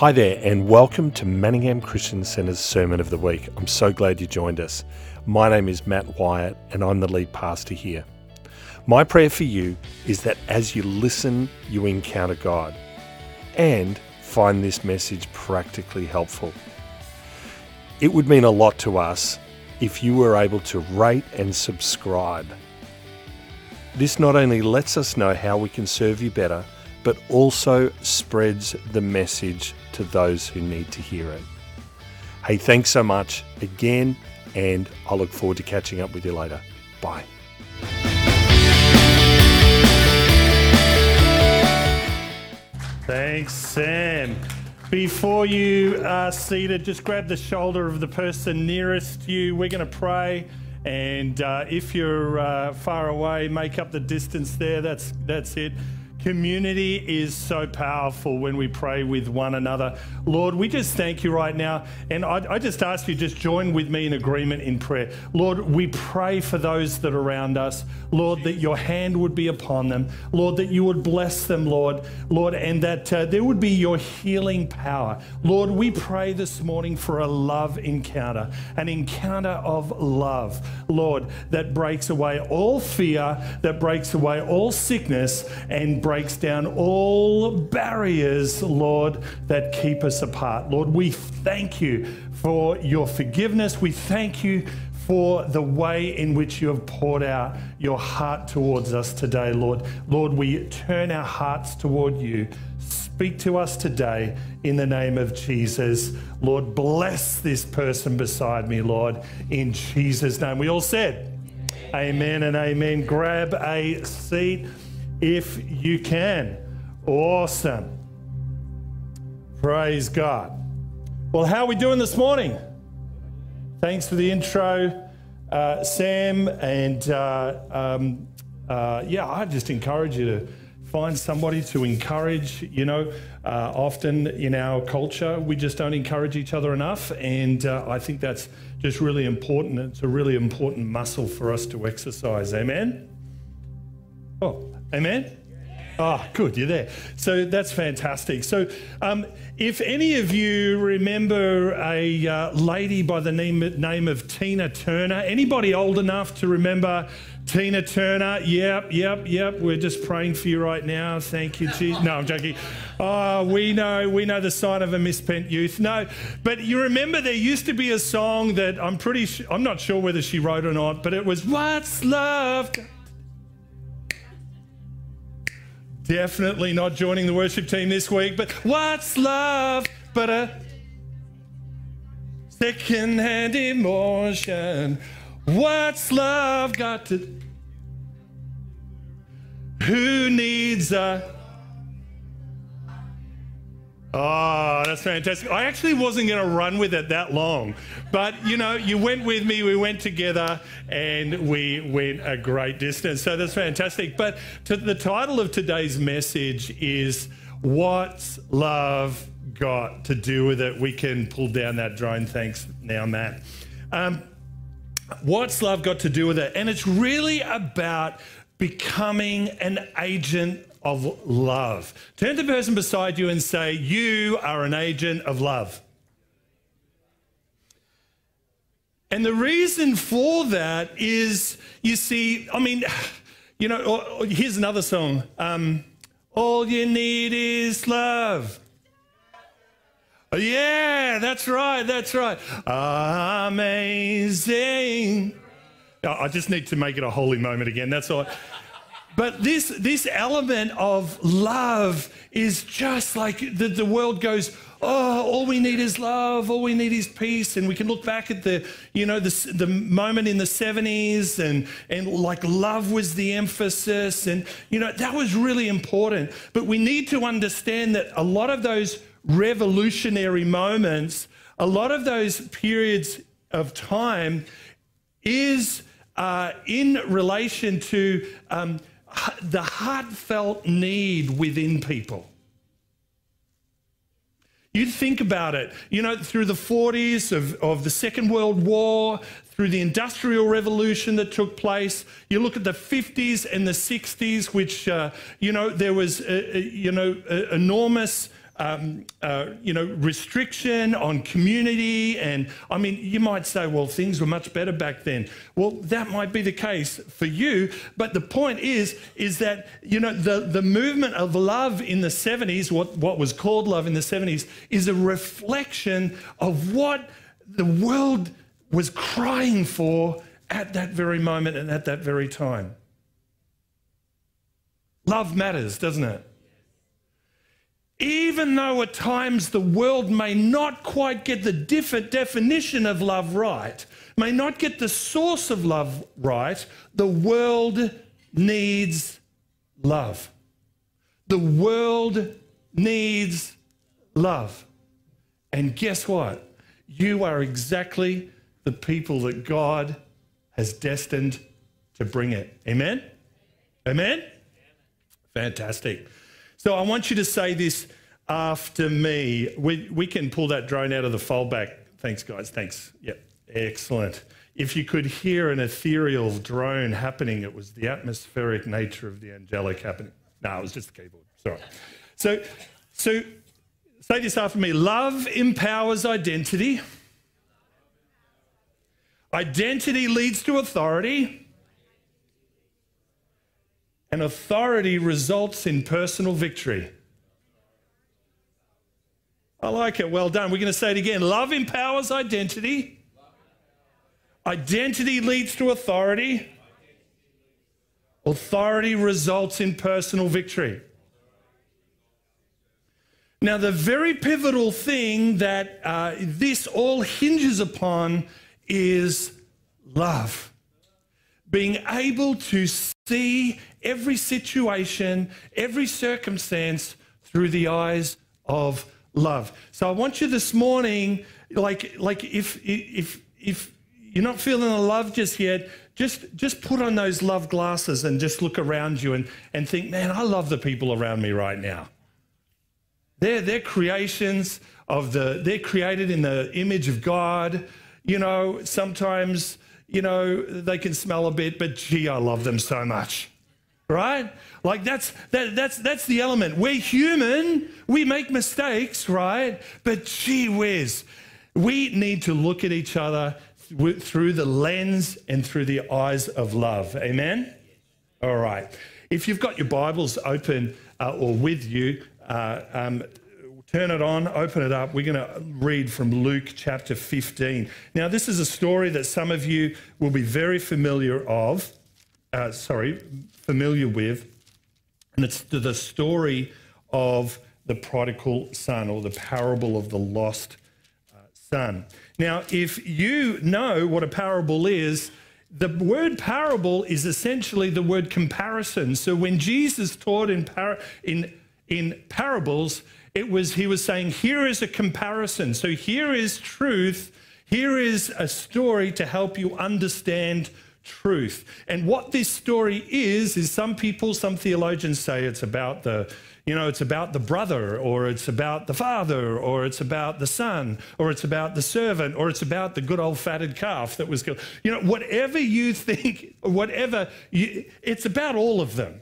Hi there, and welcome to Manningham Christian Centre's Sermon of the Week. I'm so glad you joined us. My name is Matt Wyatt, and I'm the lead pastor here. My prayer for you is that as you listen, you encounter God and find this message practically helpful. It would mean a lot to us if you were able to rate and subscribe. This not only lets us know how we can serve you better, but also spreads the message to those who need to hear it. Hey, thanks so much again, and I look forward to catching up with you later. Bye. Thanks, Sam. Before you are seated, just grab the shoulder of the person nearest you. We're going to pray. And uh, if you're uh, far away, make up the distance there. That's, that's it. Community is so powerful when we pray with one another. Lord, we just thank you right now. And I, I, just ask you, just join with me in agreement in prayer. Lord, we pray for those that are around us. Lord, that your hand would be upon them. Lord, that you would bless them, Lord. Lord, and that uh, there would be your healing power. Lord, we pray this morning for a love encounter, an encounter of love, Lord, that breaks away all fear, that breaks away all sickness, and breaks down all barriers, Lord, that keep us apart. Lord, we thank you for your forgiveness. We thank you for the way in which you have poured out your heart towards us today, Lord. Lord, we turn our hearts toward you. Speak to us today in the name of Jesus. Lord, bless this person beside me, Lord, in Jesus' name. We all said, Amen and amen. Grab a seat if you can. Awesome. Praise God. Well, how are we doing this morning? Thanks for the intro, uh, Sam. And uh, um, uh, yeah, I just encourage you to find somebody to encourage. You know, uh, often in our culture, we just don't encourage each other enough. And uh, I think that's just really important. It's a really important muscle for us to exercise. Amen? Oh, Amen? Oh, good, you're there. So that's fantastic. So, um, if any of you remember a uh, lady by the name, name of Tina Turner, anybody old enough to remember Tina Turner? Yep, yep, yep. We're just praying for you right now. Thank you, Jesus. No, I'm joking. Oh, we know, we know the sign of a misspent youth. No, but you remember there used to be a song that I'm pretty, sh- I'm not sure whether she wrote or not, but it was "What's Love." Definitely not joining the worship team this week, but what's love but a second-hand emotion? What's love got to Who needs a Oh, that's fantastic. I actually wasn't going to run with it that long. But, you know, you went with me, we went together, and we went a great distance. So that's fantastic. But the title of today's message is What's Love Got to Do with It? We can pull down that drone. Thanks now, Matt. Um, what's love got to do with it? And it's really about becoming an agent of love. Turn to the person beside you and say, You are an agent of love. And the reason for that is, you see, I mean, you know, here's another song. Um, All you need is love. Oh, yeah, that's right, that's right. Amazing. I just need to make it a holy moment again. That's all. But this, this element of love is just like the, the world goes, oh, all we need is love, all we need is peace. And we can look back at the, you know, the, the moment in the 70s and, and like love was the emphasis. And, you know, that was really important. But we need to understand that a lot of those revolutionary moments, a lot of those periods of time is uh, in relation to um, the heartfelt need within people. You think about it, you know, through the 40s of, of the Second World War, through the Industrial Revolution that took place, you look at the 50s and the 60s, which, uh, you know, there was, uh, uh you know, uh, enormous um, uh, you know, restriction on community. And I mean, you might say, well, things were much better back then. Well, that might be the case for you. But the point is, is that, you know, the, the movement of love in the 70s, what, what was called love in the 70s, is a reflection of what the world was crying for at that very moment and at that very time. Love matters, doesn't it? Even though at times the world may not quite get the definition of love right, may not get the source of love right, the world needs love. The world needs love. And guess what? You are exactly the people that God has destined to bring it. Amen? Amen? Fantastic. So I want you to say this after me. We, we can pull that drone out of the foldback. Thanks, guys. Thanks. Yep. Excellent. If you could hear an ethereal drone happening, it was the atmospheric nature of the angelic happening. No, it was just the keyboard. Sorry. So, so say this after me. Love empowers identity. Identity leads to authority and authority results in personal victory. I like it. Well done. We're going to say it again. Love empowers identity. Identity leads to authority. Authority results in personal victory. Now, the very pivotal thing that uh, this all hinges upon is love. Being able to see every situation, every circumstance through the eyes of love. So I want you this morning, like, like if, if, if you're not feeling the love just yet, just, just put on those love glasses and just look around you and, and think, man, I love the people around me right now. They're, they're creations of the, they're created in the image of God. You know, sometimes, you know, they can smell a bit, but gee, I love them so much right? Like that's that, that's that's the element. We're human. We make mistakes, right? But gee whiz, we need to look at each other through the lens and through the eyes of love. Amen. All right. If you've got your Bibles open uh, or with you, uh, um, turn it on, open it up. We're going to read from Luke chapter 15. Now, this is a story that some of you will be very familiar of uh, sorry, familiar with, and it's the story of the prodigal son or the parable of the lost uh, son. Now, if you know what a parable is, the word parable is essentially the word comparison. So when Jesus taught in, par- in, in parables, it was he was saying, here is a comparison. So here is truth. Here is a story to help you understand truth. And what this story is, is some people, some theologians say it's about the, you know, it's about the brother, or it's about the father, or it's about the son, or it's about the servant, or it's about the good old fatted calf that was killed. You know, whatever you think, whatever, you, it's about all of them.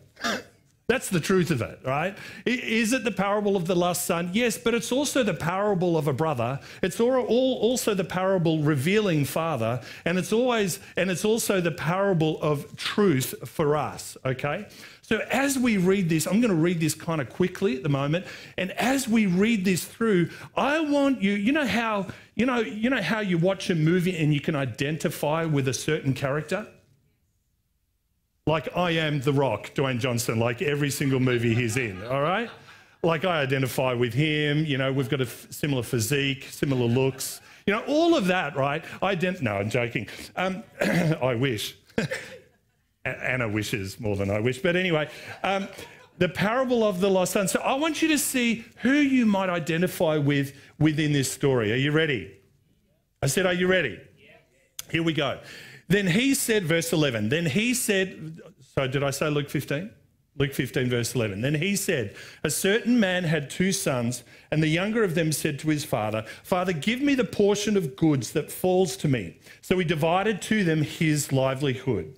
That's the truth of it, right? Is it the parable of the lost son? Yes, but it's also the parable of a brother. It's also the parable revealing father, and it's always and it's also the parable of truth for us. Okay, so as we read this, I'm going to read this kind of quickly at the moment, and as we read this through, I want you. You know how you know you know how you watch a movie and you can identify with a certain character. Like I am The Rock, Dwayne Johnson, like every single movie he's in, all right? Like I identify with him, you know, we've got a similar physique, similar looks, you know, all of that, right? I didn't, no, I'm joking. Um, I wish. Anna wishes more than I wish. But anyway, um, the parable of the lost son. So I want you to see who you might identify with within this story. Are you ready? I said, Are you ready? Here we go. Then he said, verse 11, then he said, so did I say Luke 15? Luke 15, verse 11. Then he said, A certain man had two sons, and the younger of them said to his father, Father, give me the portion of goods that falls to me. So he divided to them his livelihood.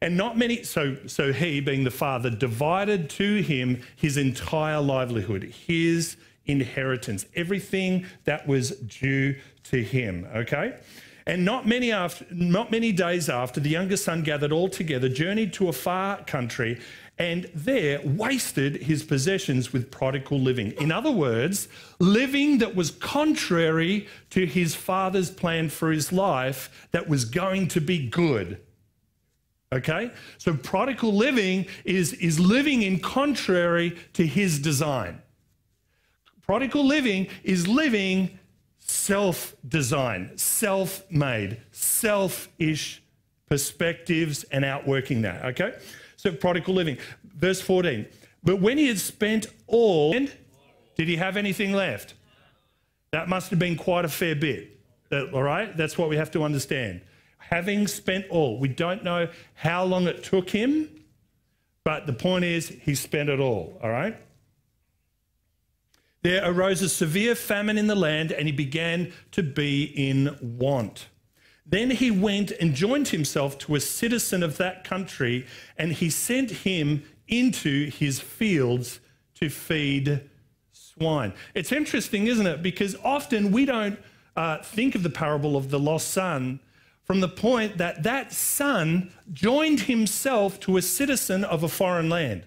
And not many, so, so he, being the father, divided to him his entire livelihood, his inheritance, everything that was due to him. Okay? And not many, after, not many days after, the younger son gathered all together, journeyed to a far country, and there wasted his possessions with prodigal living. In other words, living that was contrary to his father's plan for his life that was going to be good. Okay? So prodigal living is, is living in contrary to his design. Prodigal living is living self design, self made, selfish perspectives and outworking that. Okay? So prodigal living. Verse 14. But when he had spent all, did he have anything left? That must have been quite a fair bit. All right? That's what we have to understand. Having spent all, we don't know how long it took him, but the point is he spent it all. All right? There arose a severe famine in the land, and he began to be in want. Then he went and joined himself to a citizen of that country, and he sent him into his fields to feed swine. It's interesting, isn't it? Because often we don't uh, think of the parable of the lost son from the point that that son joined himself to a citizen of a foreign land.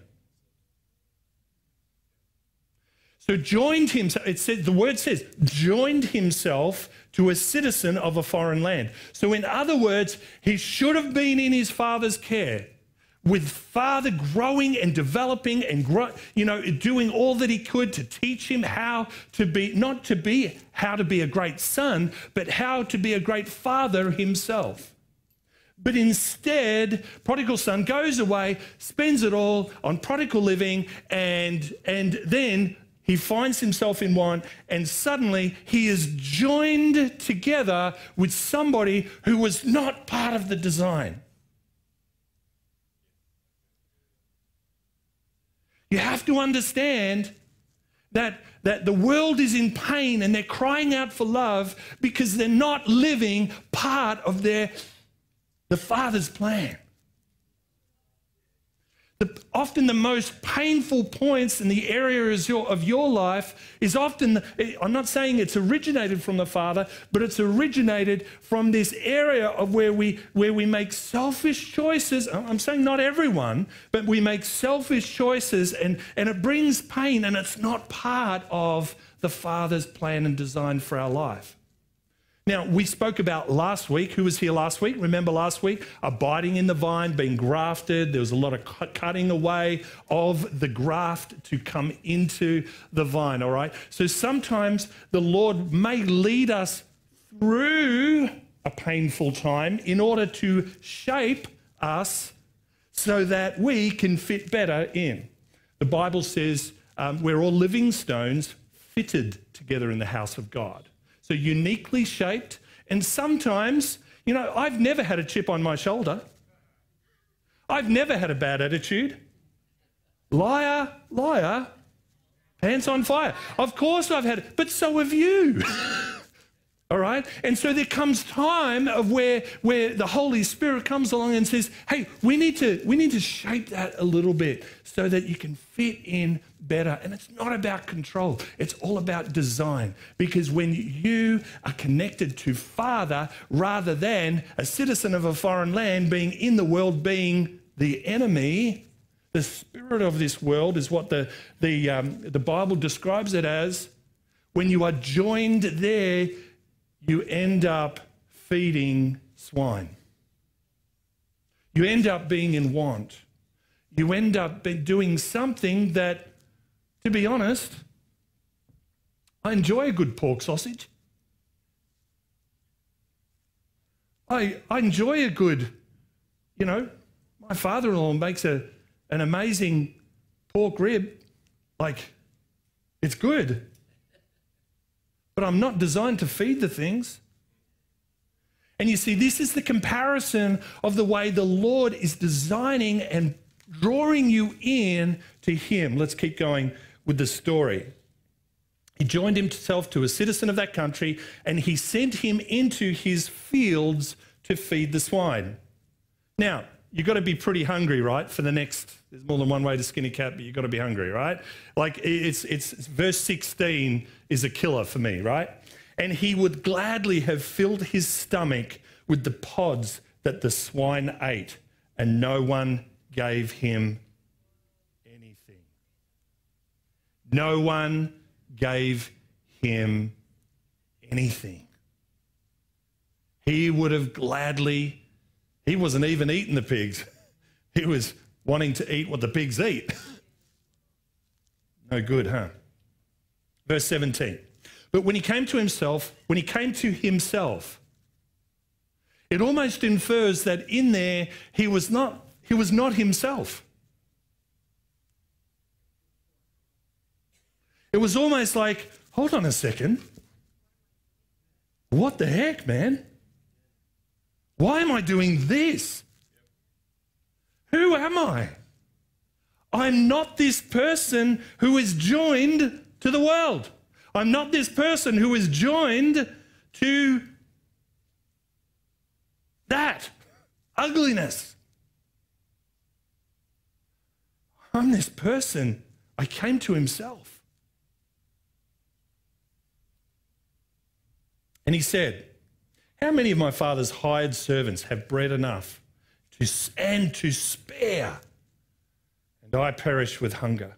So joined himself, it said the word says, joined himself to a citizen of a foreign land. So in other words, he should have been in his father's care with father growing and developing and grow, you know doing all that he could to teach him how to be not to be how to be a great son but how to be a great father himself but instead prodigal son goes away spends it all on prodigal living and and then he finds himself in one, and suddenly he is joined together with somebody who was not part of the design. You have to understand that, that the world is in pain and they're crying out for love because they're not living part of their the Father's plan. The, often the most painful points in the areas of your life is often, I'm not saying it's originated from the Father, but it's originated from this area of where we, where we make selfish choices. I'm saying not everyone, but we make selfish choices and, and it brings pain and it's not part of the Father's plan and design for our life. Now, we spoke about last week. Who was here last week? Remember last week? Abiding in the vine, being grafted. There was a lot of cutting away of the graft to come into the vine, all right? So sometimes the Lord may lead us through a painful time in order to shape us so that we can fit better in. The Bible says um, we're all living stones fitted together in the house of God. So uniquely shaped. And sometimes, you know, I've never had a chip on my shoulder. I've never had a bad attitude. Liar, liar, pants on fire. Of course I've had it, but so have you. All right? And so there comes time of where, where the Holy Spirit comes along and says, hey, we need, to, we need to shape that a little bit so that you can fit in better. And it's not about control, it's all about design. Because when you are connected to Father rather than a citizen of a foreign land being in the world, being the enemy, the spirit of this world is what the, the, um, the Bible describes it as. When you are joined there, you end up feeding swine. You end up being in want. You end up doing something that, to be honest, I enjoy a good pork sausage. I, I enjoy a good, you know, my father in law makes a, an amazing pork rib. Like, it's good but I'm not designed to feed the things. And you see, this is the comparison of the way the Lord is designing and drawing you in to Him. Let's keep going with the story. He joined himself to a citizen of that country and he sent him into his fields to feed the swine. Now, you've got to be pretty hungry, right? For the next, there's more than one way to skin a cat, but you've got to be hungry, right? Like it's, it's, verse 16 is a killer for me, right? And he would gladly have filled his stomach with the pods that the swine ate, and no one gave him anything. No one gave him anything. He would have gladly, he wasn't even eating the pigs. He was wanting to eat what the pigs eat. no good, huh? Verse 17. But when he came to himself, when he came to himself, it almost infers that in there he was not he was not himself. It was almost like, hold on a second. What the heck, man? Why am I doing this? Who am I? I'm not this person who is joined to the world. I'm not this person who is joined to that ugliness. I'm this person. I came to himself. And he said, how many of my father's hired servants have bread enough to, and to spare? And I perish with hunger.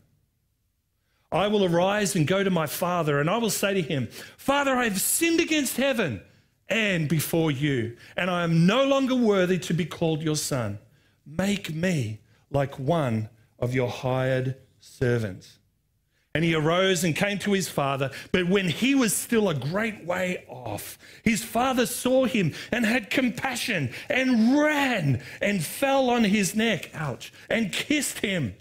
I will arise and go to my father, and I will say to him, Father, I have sinned against heaven and before you, and I am no longer worthy to be called your son. Make me like one of your hired servants. And he arose and came to his father. But when he was still a great way off, his father saw him and had compassion and ran and fell on his neck, ouch, and kissed him.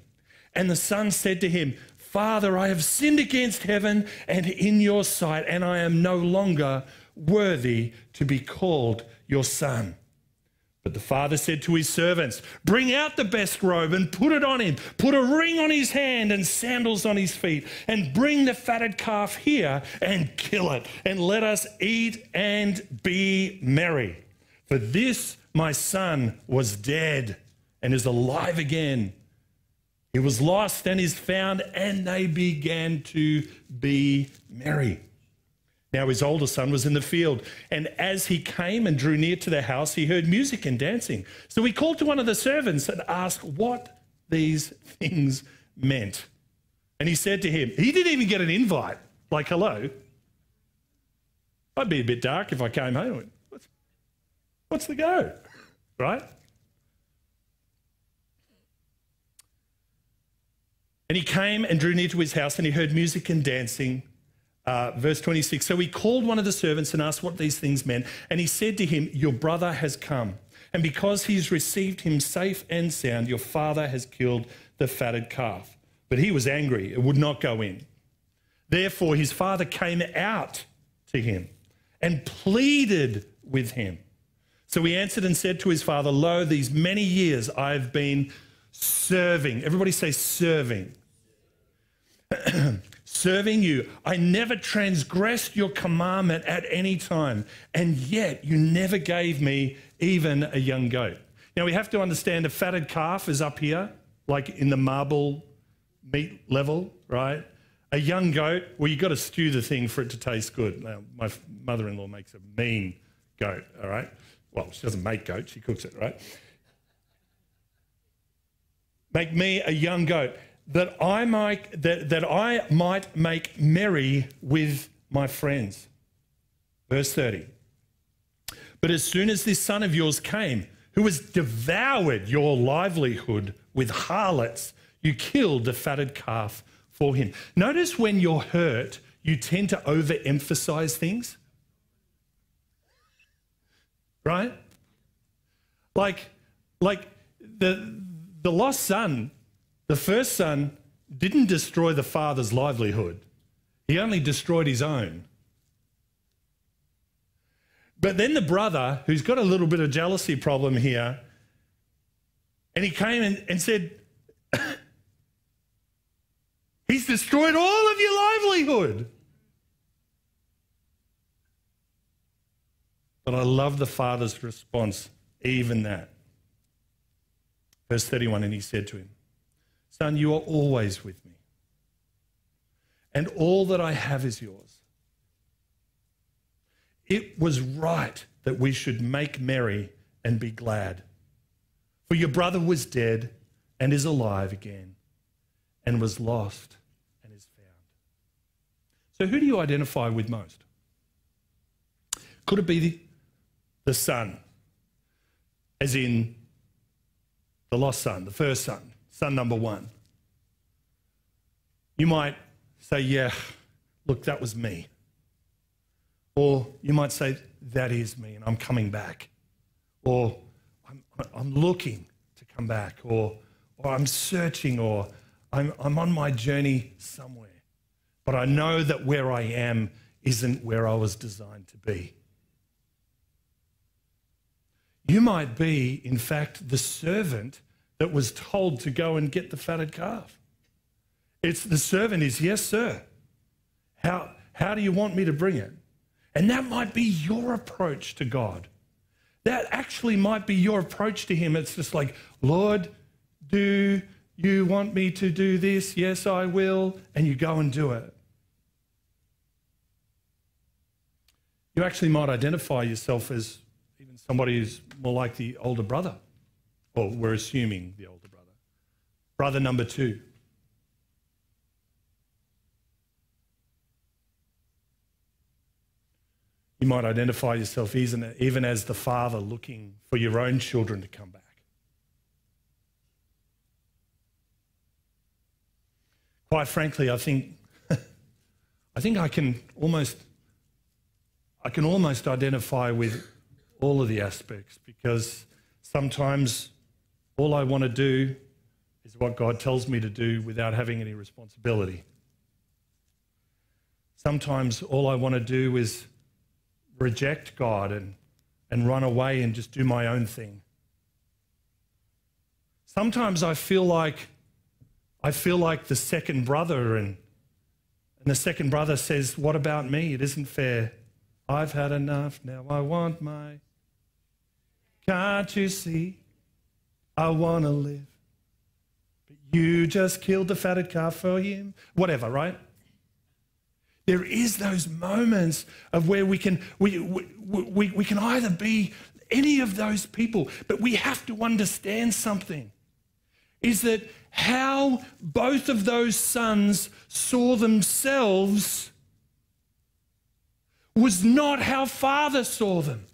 And the son said to him, Father, I have sinned against heaven and in your sight, and I am no longer worthy to be called your son. But the father said to his servants, Bring out the best robe and put it on him. Put a ring on his hand and sandals on his feet. And bring the fatted calf here and kill it. And let us eat and be merry. For this my son was dead and is alive again. He was lost and is found, and they began to be merry. Now his older son was in the field, and as he came and drew near to the house, he heard music and dancing. So he called to one of the servants and asked what these things meant. And he said to him, He didn't even get an invite, like, hello. I'd be a bit dark if I came home. What's, what's the go? Right? And he came and drew near to his house, and he heard music and dancing. Uh, verse 26 So he called one of the servants and asked what these things meant. And he said to him, Your brother has come. And because he's received him safe and sound, your father has killed the fatted calf. But he was angry and would not go in. Therefore, his father came out to him and pleaded with him. So he answered and said to his father, Lo, these many years I've been serving. Everybody say serving. serving you. I never transgressed your commandment at any time, and yet you never gave me even a young goat. Now we have to understand a fatted calf is up here, like in the marble meat level, right? A young goat, well, you've got to stew the thing for it to taste good. Now, my mother in law makes a mean goat, all right? Well, she doesn't make goat, she cooks it, right? Make me a young goat that I might that, that I might make merry with my friends. Verse 30. But as soon as this son of yours came, who has devoured your livelihood with harlots, you killed the fatted calf for him. Notice when you're hurt, you tend to overemphasize things. Right? Like, like the, the lost son the first son didn't destroy the father's livelihood, he only destroyed his own. But then the brother, who's got a little bit of jealousy problem here, and he came and, and said, He's destroyed all of your livelihood. But I love the father's response, even that. Verse 31 And he said to him, Son, you are always with me, and all that I have is yours. It was right that we should make merry and be glad. For your brother was dead and is alive again, and was lost and is found. So, who do you identify with most? Could it be the, son, as in the lost son, the first son, son number one? You might say, Yeah, look, that was me. Or you might say, That is me, and I'm coming back. Or I'm, I'm looking to come back. Or, or I'm searching. Or I'm, I'm on my journey somewhere. But I know that where I am isn't where I was designed to be. You might be, in fact, the servant that was told to go and get the fatted calf. It's the servant is, yes, sir. How, how do you want me to bring it? And that might be your approach to God. That actually might be your approach to Him. It's just like, Lord, do you want me to do this? Yes, I will. And you go and do it. You actually might identify yourself as even somebody who's more like the older brother. Or we're assuming the older brother. Brother number two. You might identify yourself even as the father looking for your own children to come back. Quite frankly, I think I think I can almost I can almost identify with all of the aspects because sometimes all I want to do is what God tells me to do without having any responsibility. Sometimes all I want to do is reject God and, and run away and just do my own thing. Sometimes I feel like I feel like the second brother and, and the second brother says, What about me? It isn't fair. I've had enough. Now I want my. Can't you see? I want to live. But you just killed the fatted calf for him. Whatever, right? There is those moments of where we can we, we, we, we can either be any of those people, but we have to understand something. Is that how both of those sons saw themselves was not how father saw them.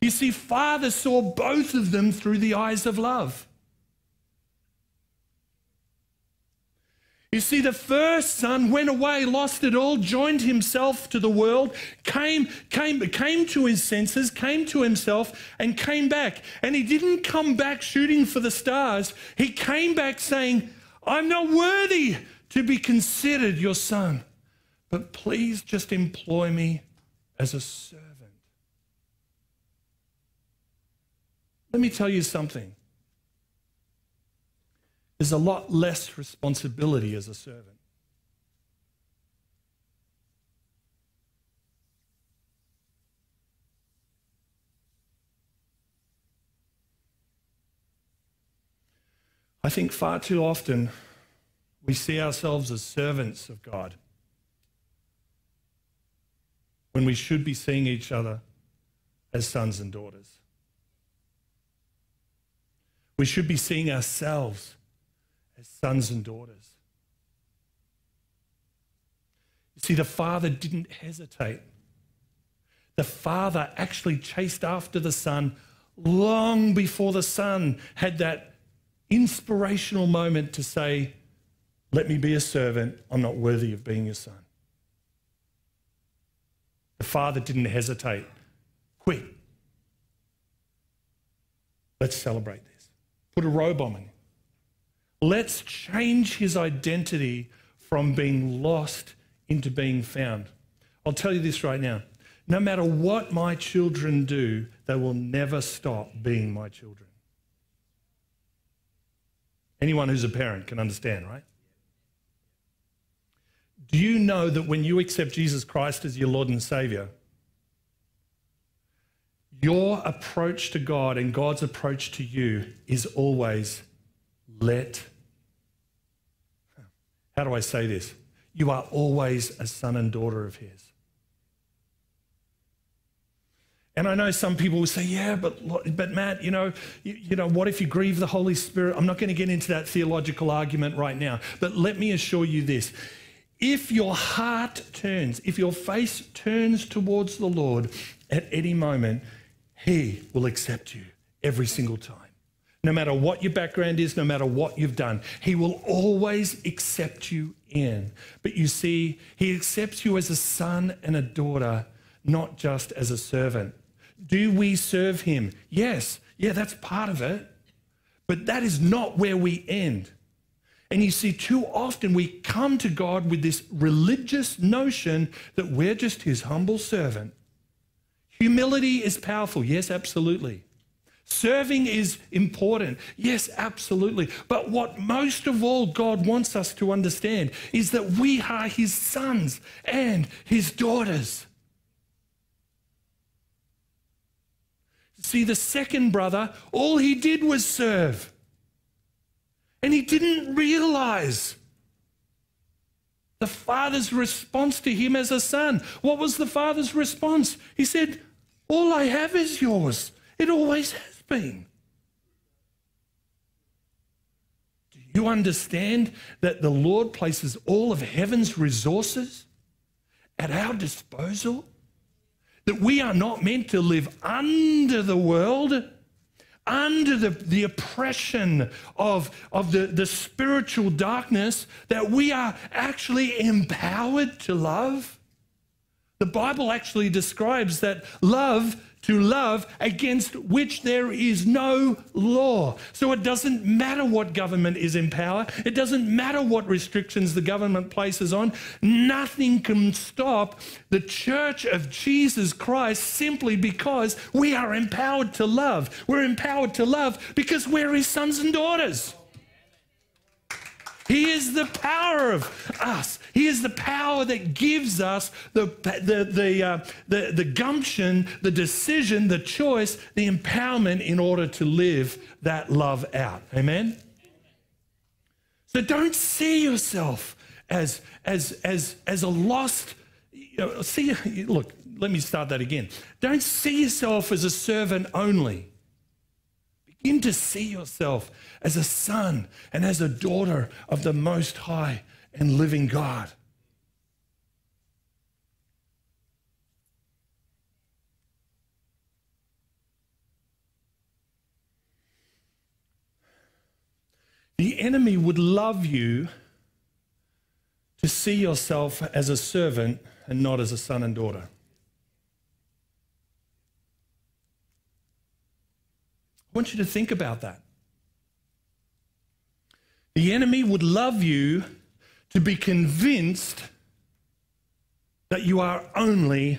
You see, father saw both of them through the eyes of love. You see, the first son went away, lost it all, joined himself to the world, came, came, came to his senses, came to himself, and came back. And he didn't come back shooting for the stars. He came back saying, I'm not worthy to be considered your son, but please just employ me as a servant. Let me tell you something. There's a lot less responsibility as a servant. I think far too often we see ourselves as servants of God when we should be seeing each other as sons and daughters. We should be seeing ourselves as sons and daughters. You see, the father didn't hesitate. The father actually chased after the son long before the son had that inspirational moment to say, Let me be a servant. I'm not worthy of being your son. The father didn't hesitate. Quick. Let's celebrate. Put a robe on him. Let's change his identity from being lost into being found. I'll tell you this right now. No matter what my children do, they will never stop being my children. Anyone who's a parent can understand, right? Do you know that when you accept Jesus Christ as your Lord and Savior, Your approach to God and God's approach to you is always let. How do I say this? You are always a son and daughter of His. And I know some people will say, yeah, but, but Matt, you know, you, you, know, what if you grieve the Holy Spirit? I'm not going to get into that theological argument right now. But let me assure you this. If your heart turns, if your face turns towards the Lord at any moment, He will accept you every single time. No matter what your background is, no matter what you've done, He will always accept you in. But you see, He accepts you as a son and a daughter, not just as a servant. Do we serve him? Yes. Yeah, that's part of it. But that is not where we end. And you see, too often we come to God with this religious notion that we're just his humble servant. Humility is powerful. Yes, absolutely. Serving is important. Yes, absolutely. But what most of all God wants us to understand is that we are his sons and his daughters. See, the second brother, all he did was serve. And he didn't realize the father's response to him as a son. What was the father's response? He said, All I have is yours. It always has been. Do you understand that the Lord places all of heaven's resources at our disposal? that we are not meant to live under the world, under the, the oppression of, of the, the spiritual darkness, that we are actually empowered to love. The Bible actually describes that love to love against which there is no law. So it doesn't matter what government is in power, it doesn't matter what restrictions the government places on. Nothing can stop the church of Jesus Christ simply because we are empowered to love. We're empowered to love because we're his sons and daughters. He is the power of us. He is the power that gives us the, the, the, uh, the, the gumption, the decision, the choice, the empowerment in order to live that love out. Amen? So don't see yourself as, as, as, as a lost, you know, see, look, let me start that again. Don't see yourself as a servant only. Begin to see yourself as a son and as a daughter of the Most High and living God. The enemy would love you to see yourself as a servant and not as a son and daughter. I want you to think about that. The enemy would love you to be convinced that you are only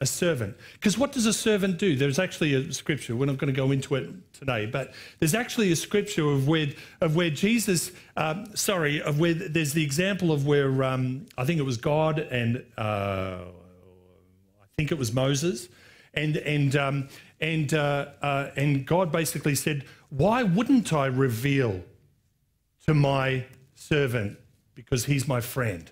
a servant. Because what does a servant do? There's actually a scripture, we're not going to go into it today, but there's actually a scripture of where, of where Jesus, um, sorry, of where there's the example of where um, I think it was God and uh, I think it was Moses, and, and, um, and, uh, uh, and God basically said, Why wouldn't I reveal to my servant because he's my friend?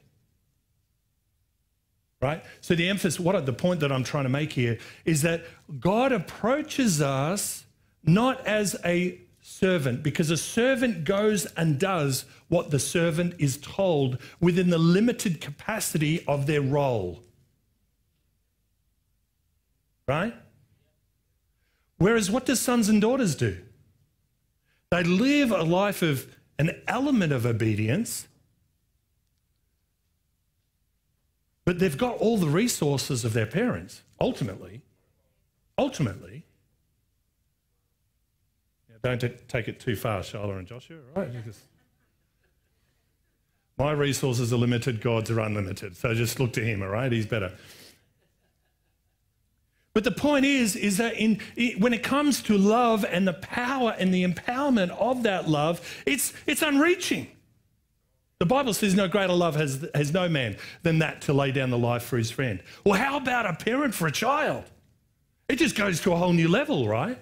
Right? So, the emphasis, what the point that I'm trying to make here is that God approaches us not as a servant, because a servant goes and does what the servant is told within the limited capacity of their role. Right? Whereas what do sons and daughters do? They live a life of an element of obedience, but they've got all the resources of their parents, ultimately. Ultimately. don't take it too far, Charlotte and Joshua, right? My resources are limited, God's are unlimited. So just look to Him, all right? He's better. But the point is, is that in, when it comes to love and the power and the empowerment of that love, it's, it's unreaching. The Bible says no greater love has, has no man than that to lay down the life for his friend. Well, how about a parent for a child? It just goes to a whole new level, right?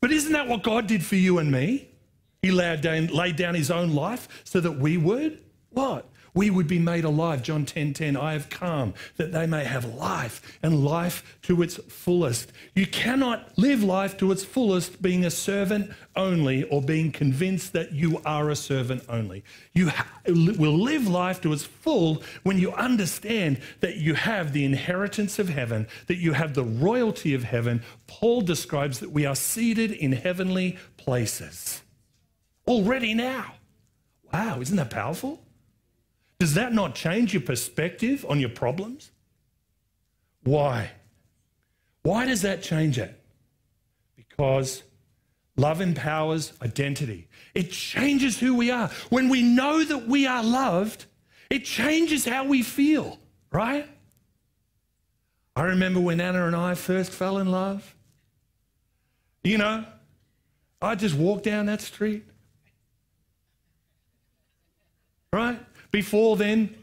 But isn't that what God did for you and me? He laid down, laid down his own life so that we would what? We would be made alive. John 10 10, I have come that they may have life and life to its fullest. You cannot live life to its fullest being a servant only or being convinced that you are a servant only. You will live life to its full when you understand that you have the inheritance of heaven, that you have the royalty of heaven. Paul describes that we are seated in heavenly places already now. Wow, isn't that powerful? Does that not change your perspective on your problems? Why? Why does that change it? Because love empowers identity. It changes who we are. When we know that we are loved, it changes how we feel, right? I remember when Anna and I first fell in love. You know, I just walked down that street. Right? Before then,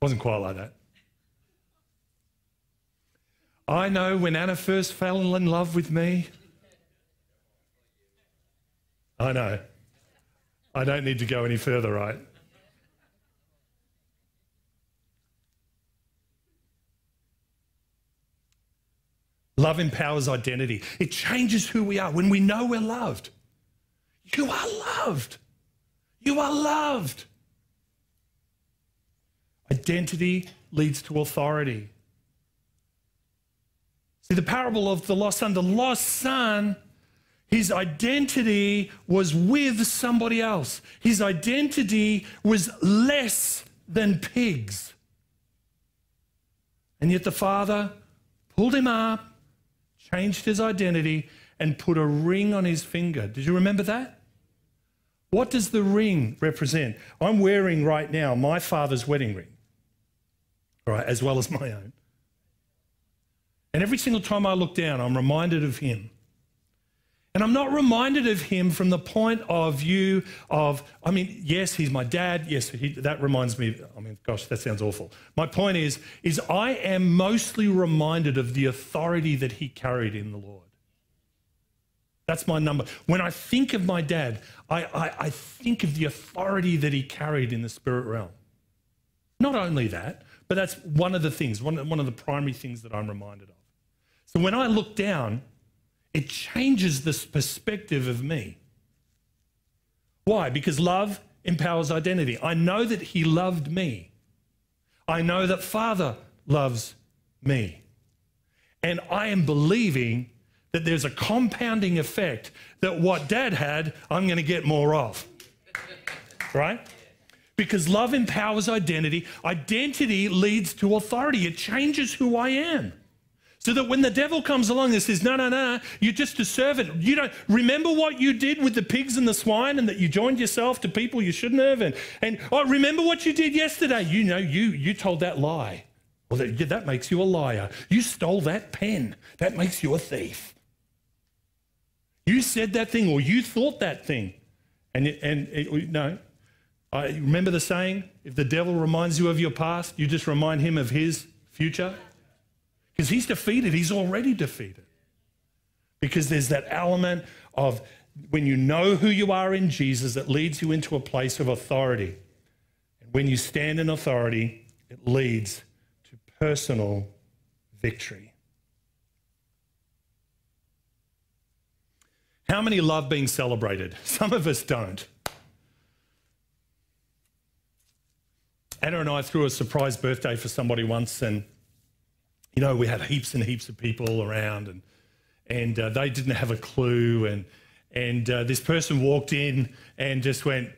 wasn't quite like that. I know when Anna first fell in love with me. I know. I don't need to go any further, right? Love empowers identity. It changes who we are. When we know we're loved, you are loved. You are loved. Identity leads to authority. See, the parable of the lost son, the lost son, his identity was with somebody else. His identity was less than pigs. And yet the father pulled him up, changed his identity, and put a ring on his finger. Did you remember that? What does the ring represent? I'm wearing right now my father's wedding ring, right, as well as my own. And every single time I look down, I'm reminded of him. And I'm not reminded of him from the point of view of, I mean, yes, he's my dad. Yes, he, that reminds me. I mean, gosh, that sounds awful. My point is, is I am mostly reminded of the authority that he carried in the Lord. That's my number. When I think of my dad, I, I, I, think of the authority that he carried in the spirit realm. Not only that, but that's one of the things, one, one of the primary things that I'm reminded of. So when I look down, it changes this perspective of me. Why? Because love empowers identity. I know that he loved me. I know that Father loves me. And I am believing that there's a compounding effect that what dad had, I'm going to get more of. Right? Because love empowers identity. Identity leads to authority. It changes who I am. So that when the devil comes along and says, no, no, no, you're just a servant. You don't remember what you did with the pigs and the swine and that you joined yourself to people you shouldn't have. And, and oh, remember what you did yesterday. You know, you, you told that lie. Well, that, that makes you a liar. You stole that pen. That makes you a thief. You said that thing or you thought that thing. And, and it, no, I remember the saying if the devil reminds you of your past, you just remind him of his future. Because he's defeated, he's already defeated. Because there's that element of when you know who you are in Jesus that leads you into a place of authority. And when you stand in authority, it leads to personal victory. How many love being celebrated? Some of us don't. Anna and I threw a surprise birthday for somebody once, and you know we had heaps and heaps of people around, and and uh, they didn't have a clue, and and uh, this person walked in and just went,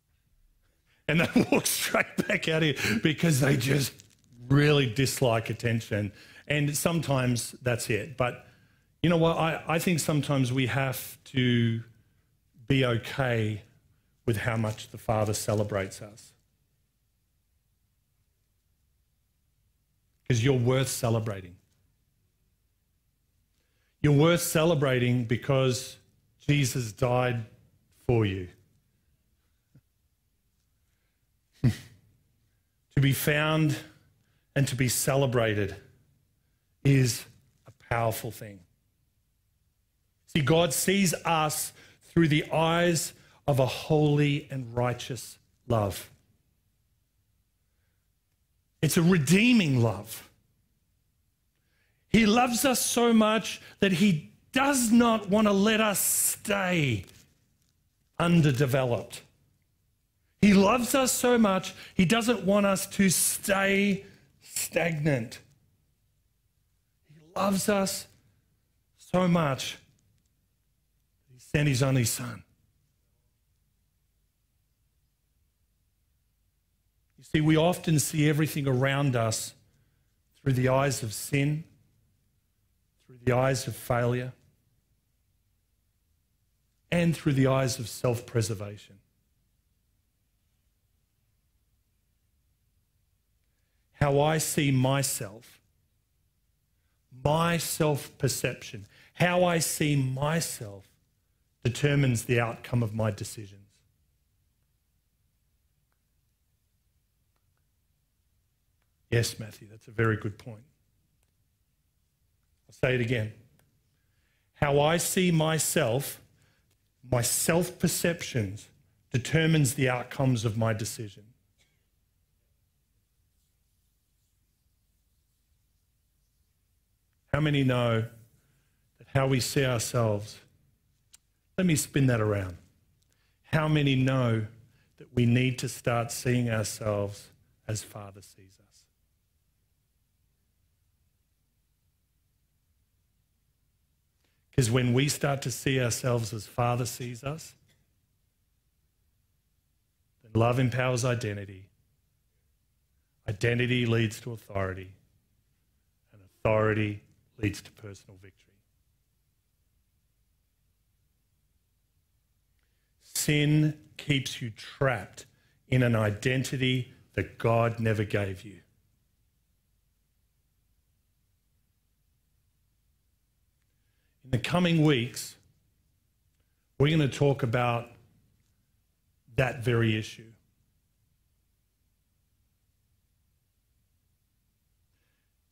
and they walked straight back out here because they just really dislike attention, and sometimes that's it, but you know what? I, I think sometimes we have to be okay with how much the Father celebrates us. Because you're worth celebrating. You're worth celebrating because Jesus died for you. to be found and to be celebrated is a powerful thing. See, God sees us through the eyes of a holy and righteous love. It's a redeeming love. He loves us so much that he does not want to let us stay underdeveloped. He loves us so much, he doesn't want us to stay stagnant. He loves us so much, sent his only son. You see, we often see everything around us through the eyes of sin, through the eyes of failure, and through the eyes of self preservation. how I see myself, my self perception, how I see myself determines the outcome of my decisions. Yes, Matthew, that's a very good point. I'll say it again. How I see myself, my self perceptions, determines the outcomes of my decisions. How many know that how we see ourselves? Let me spin that around. How many know that we need to start seeing ourselves as Father sees us? Because when we start to see ourselves as Father sees us, then love empowers identity. Identity leads to authority, and authority leads to personal victory. Sin keeps you trapped in an identity that God never gave you. In the coming weeks, we're going to talk about that very issue.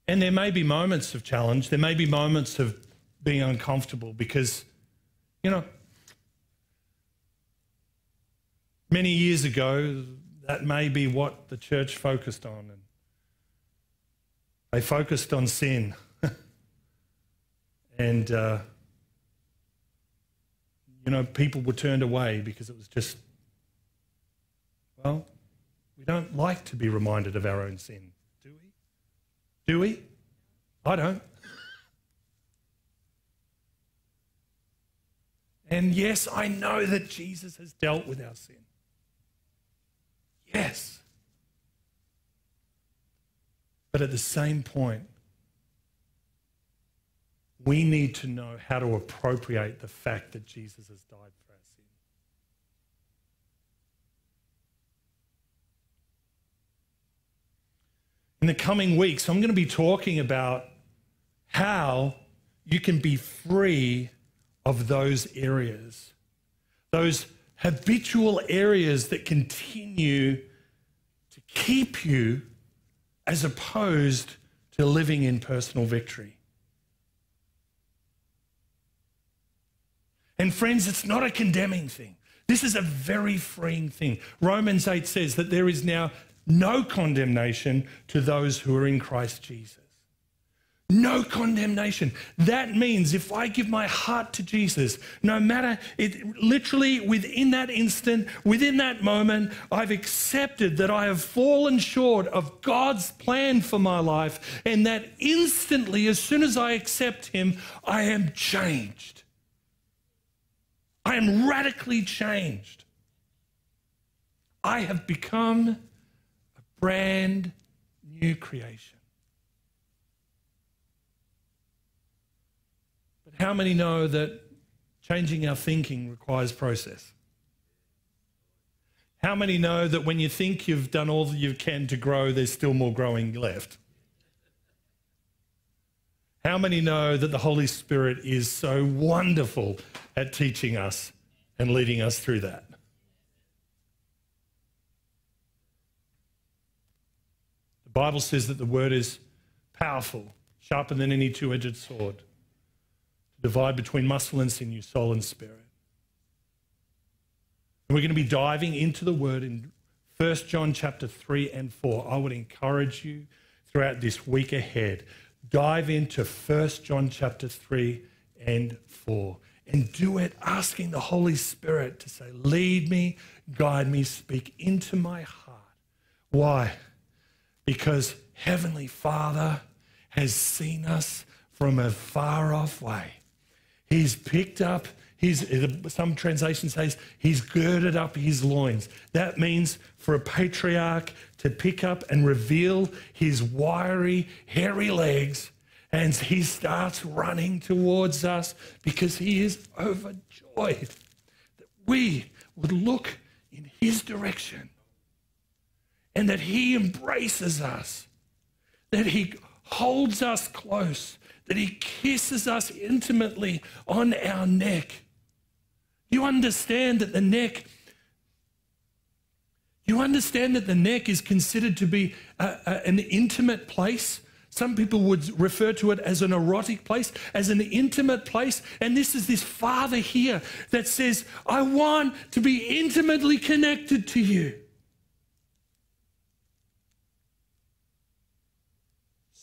And there may be moments of challenge, there may be moments of being uncomfortable because, you know, many years ago, that may be what the church focused on. And they focused on sin. and, uh, you know, people were turned away because it was just, well, we don't like to be reminded of our own sin. Do we? Do we? I don't. And yes, I know that Jesus has dealt with our sin. Yes. But at the same point, we need to know how to appropriate the fact that Jesus has died for our sin. In the coming weeks, I'm going to be talking about how you can be free of those areas, those habitual areas that continue to keep you as opposed to living in personal victory. And friends, it's not a condemning thing. This is a very freeing thing. Romans 8 says that there is now no condemnation to those who are in Christ Jesus. No condemnation. That means if I give my heart to Jesus, no matter it, literally within that instant, within that moment, I've accepted that I have fallen short of God's plan for my life, and that instantly, as soon as I accept Him, I am changed. I am radically changed. I have become a brand new creation. How many know that changing our thinking requires process? How many know that when you think you've done all that you can to grow, there's still more growing left? How many know that the Holy Spirit is so wonderful at teaching us and leading us through that? The Bible says that the word is powerful, sharper than any two edged sword, divide between muscle and sinew, soul and spirit. And we're going to be diving into the word in 1 John chapter 3 and 4. I would encourage you throughout this week ahead, dive into 1 John chapter 3 and 4 and do it asking the Holy Spirit to say, Lead me, guide me, speak into my heart. Why? Because Heavenly Father has seen us from a far off way. He's picked up He's, some translation says he's girded up his loins. That means for a patriarch to pick up and reveal his wiry, hairy legs and he starts running towards us because he is overjoyed that we would look in his direction and that he embraces us, that he holds us close, that he kisses us intimately on our neck. You understand that the neck you understand that the neck is considered to be a, a, an intimate place some people would refer to it as an erotic place, as an intimate place. And this is this father here that says, I want to be intimately connected to you.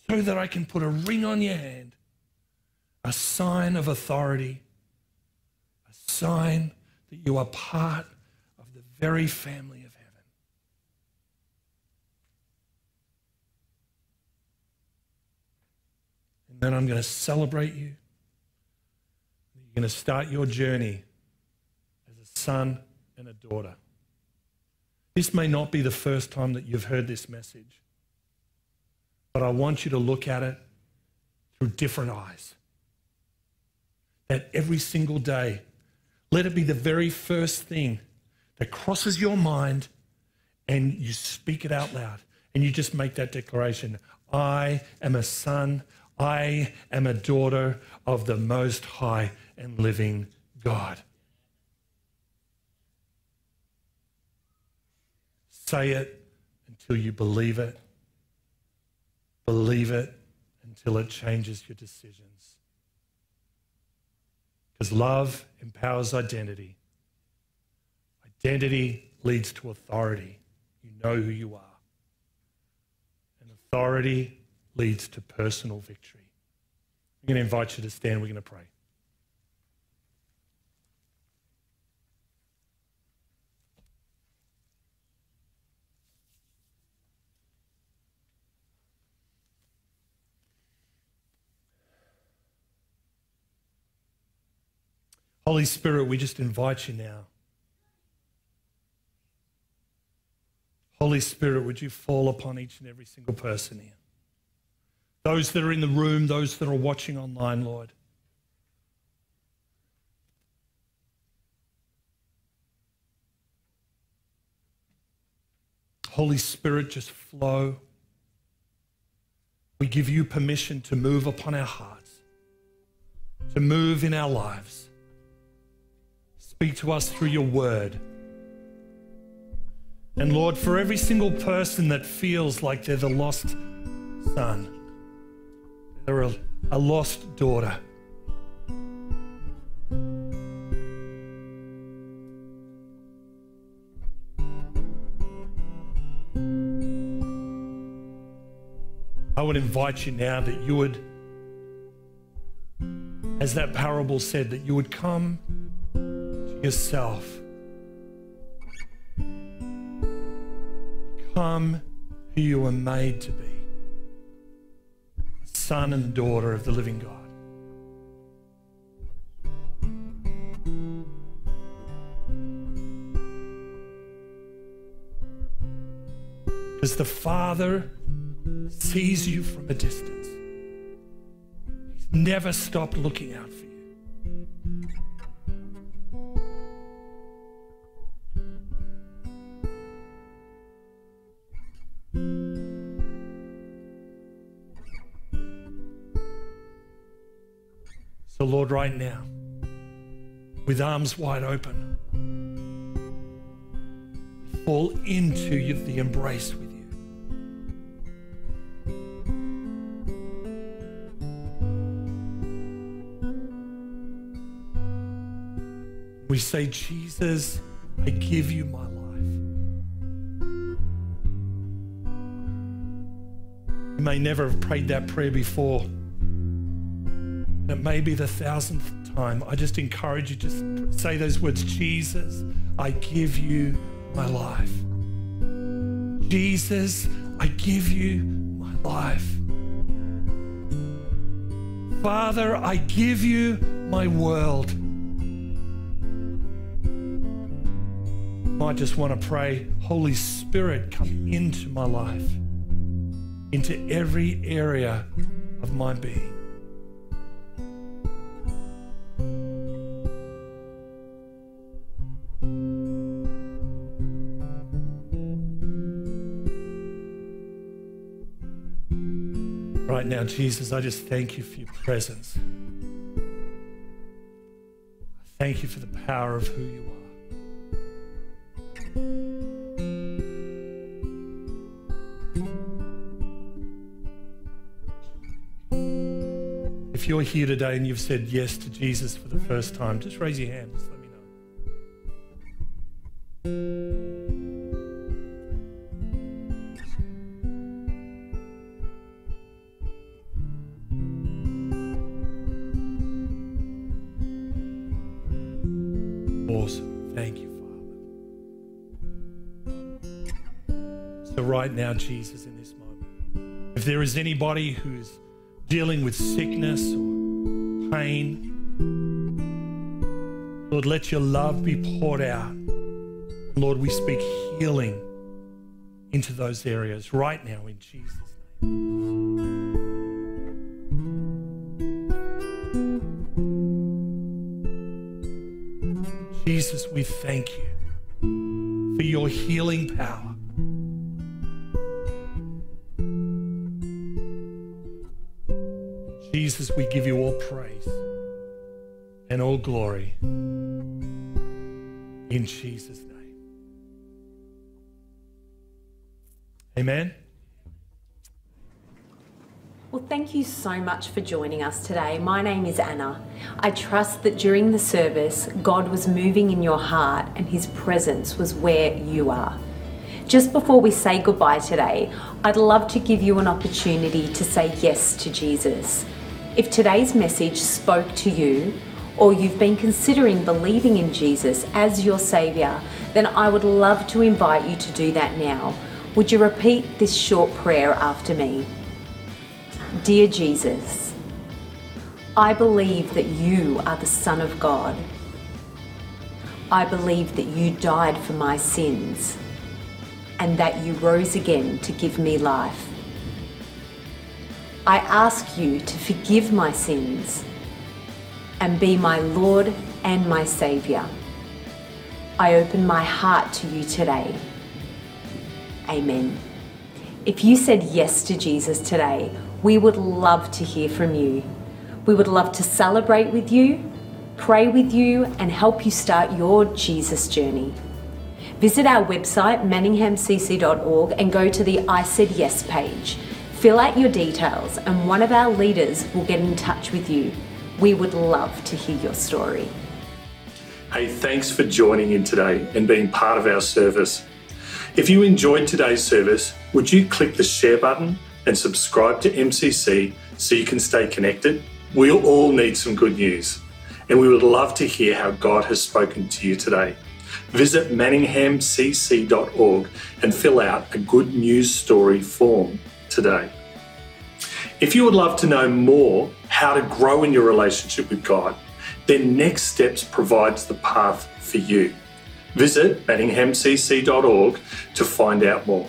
So that I can put a ring on your hand, a sign of authority, a sign that you are part of the very family of heaven. And Then I'm going to celebrate you. You're going to start your journey as a son and a daughter. This may not be the first time that you've heard this message, but I want you to look at it through different eyes. That every single day, let it be the very first thing that crosses your mind and you speak it out loud and you just make that declaration I am a son, I am a daughter of the Most High and living God. Say it until you believe it. Believe it until it changes your decisions. Because love empowers identity. Identity leads to authority. You know who you are. And authority leads to personal victory. I'm going to invite you to stand. We're going to pray. Holy Spirit, we just invite you now. Holy Spirit, would you fall upon each and every single person here? those that are in the room, those that are watching online, Lord. Holy Spirit, just flow. We give you permission to move upon our hearts, to move in our lives. Speak to us through your word. And Lord, for every single person that feels like they're the lost son, they're a, a lost daughter. I would invite you now that you would, as that parable said, that you would come yourself. Become who you were made to be a son and daughter of the living God. Because the Father sees you from a distance. He's never stopped looking out for you. right now with arms wide open. Fall into the embrace with you. We say, Jesus, I give you my life. You may never have prayed that prayer before. And it may be the thousandth time. I just encourage you to say those words Jesus, I give you my life. Jesus, I give you my life. Father, I give you my world. I just want to pray, Holy Spirit, come into my life, into every area of my being. Now, Jesus, I just thank you for your presence. I thank you for the power of who you are. If you're here today and you've said yes to Jesus for the first time, just raise your hand. Now, Jesus, in this moment, if there is anybody who's dealing with sickness or pain, Lord, let your love be poured out. Lord, we speak healing into those areas right now in Jesus' name. Jesus, we thank you for your healing power. Praise and all glory in Jesus' name. Amen. Well, thank you so much for joining us today. My name is Anna. I trust that during the service, God was moving in your heart and His presence was where you are. Just before we say goodbye today, I'd love to give you an opportunity to say yes to Jesus. If today's message spoke to you, or you've been considering believing in Jesus as your Saviour, then I would love to invite you to do that now. Would you repeat this short prayer after me? Dear Jesus, I believe that you are the Son of God. I believe that you died for my sins and that you rose again to give me life. I ask you to forgive my sins and be my Lord and my Saviour. I open my heart to you today. Amen. If you said yes to Jesus today, we would love to hear from you. We would love to celebrate with you, pray with you, and help you start your Jesus journey. Visit our website, manninghamcc.org, and go to the I Said Yes page. Fill out your details, and one of our leaders will get in touch with you. We would love to hear your story. Hey, thanks for joining in today and being part of our service. If you enjoyed today's service, would you click the share button and subscribe to MCC so you can stay connected? We all need some good news, and we would love to hear how God has spoken to you today. Visit manninghamcc.org and fill out a good news story form today. If you would love to know more how to grow in your relationship with God, then Next Steps provides the path for you. Visit manninghamcc.org to find out more.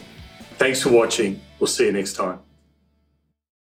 Thanks for watching. We'll see you next time.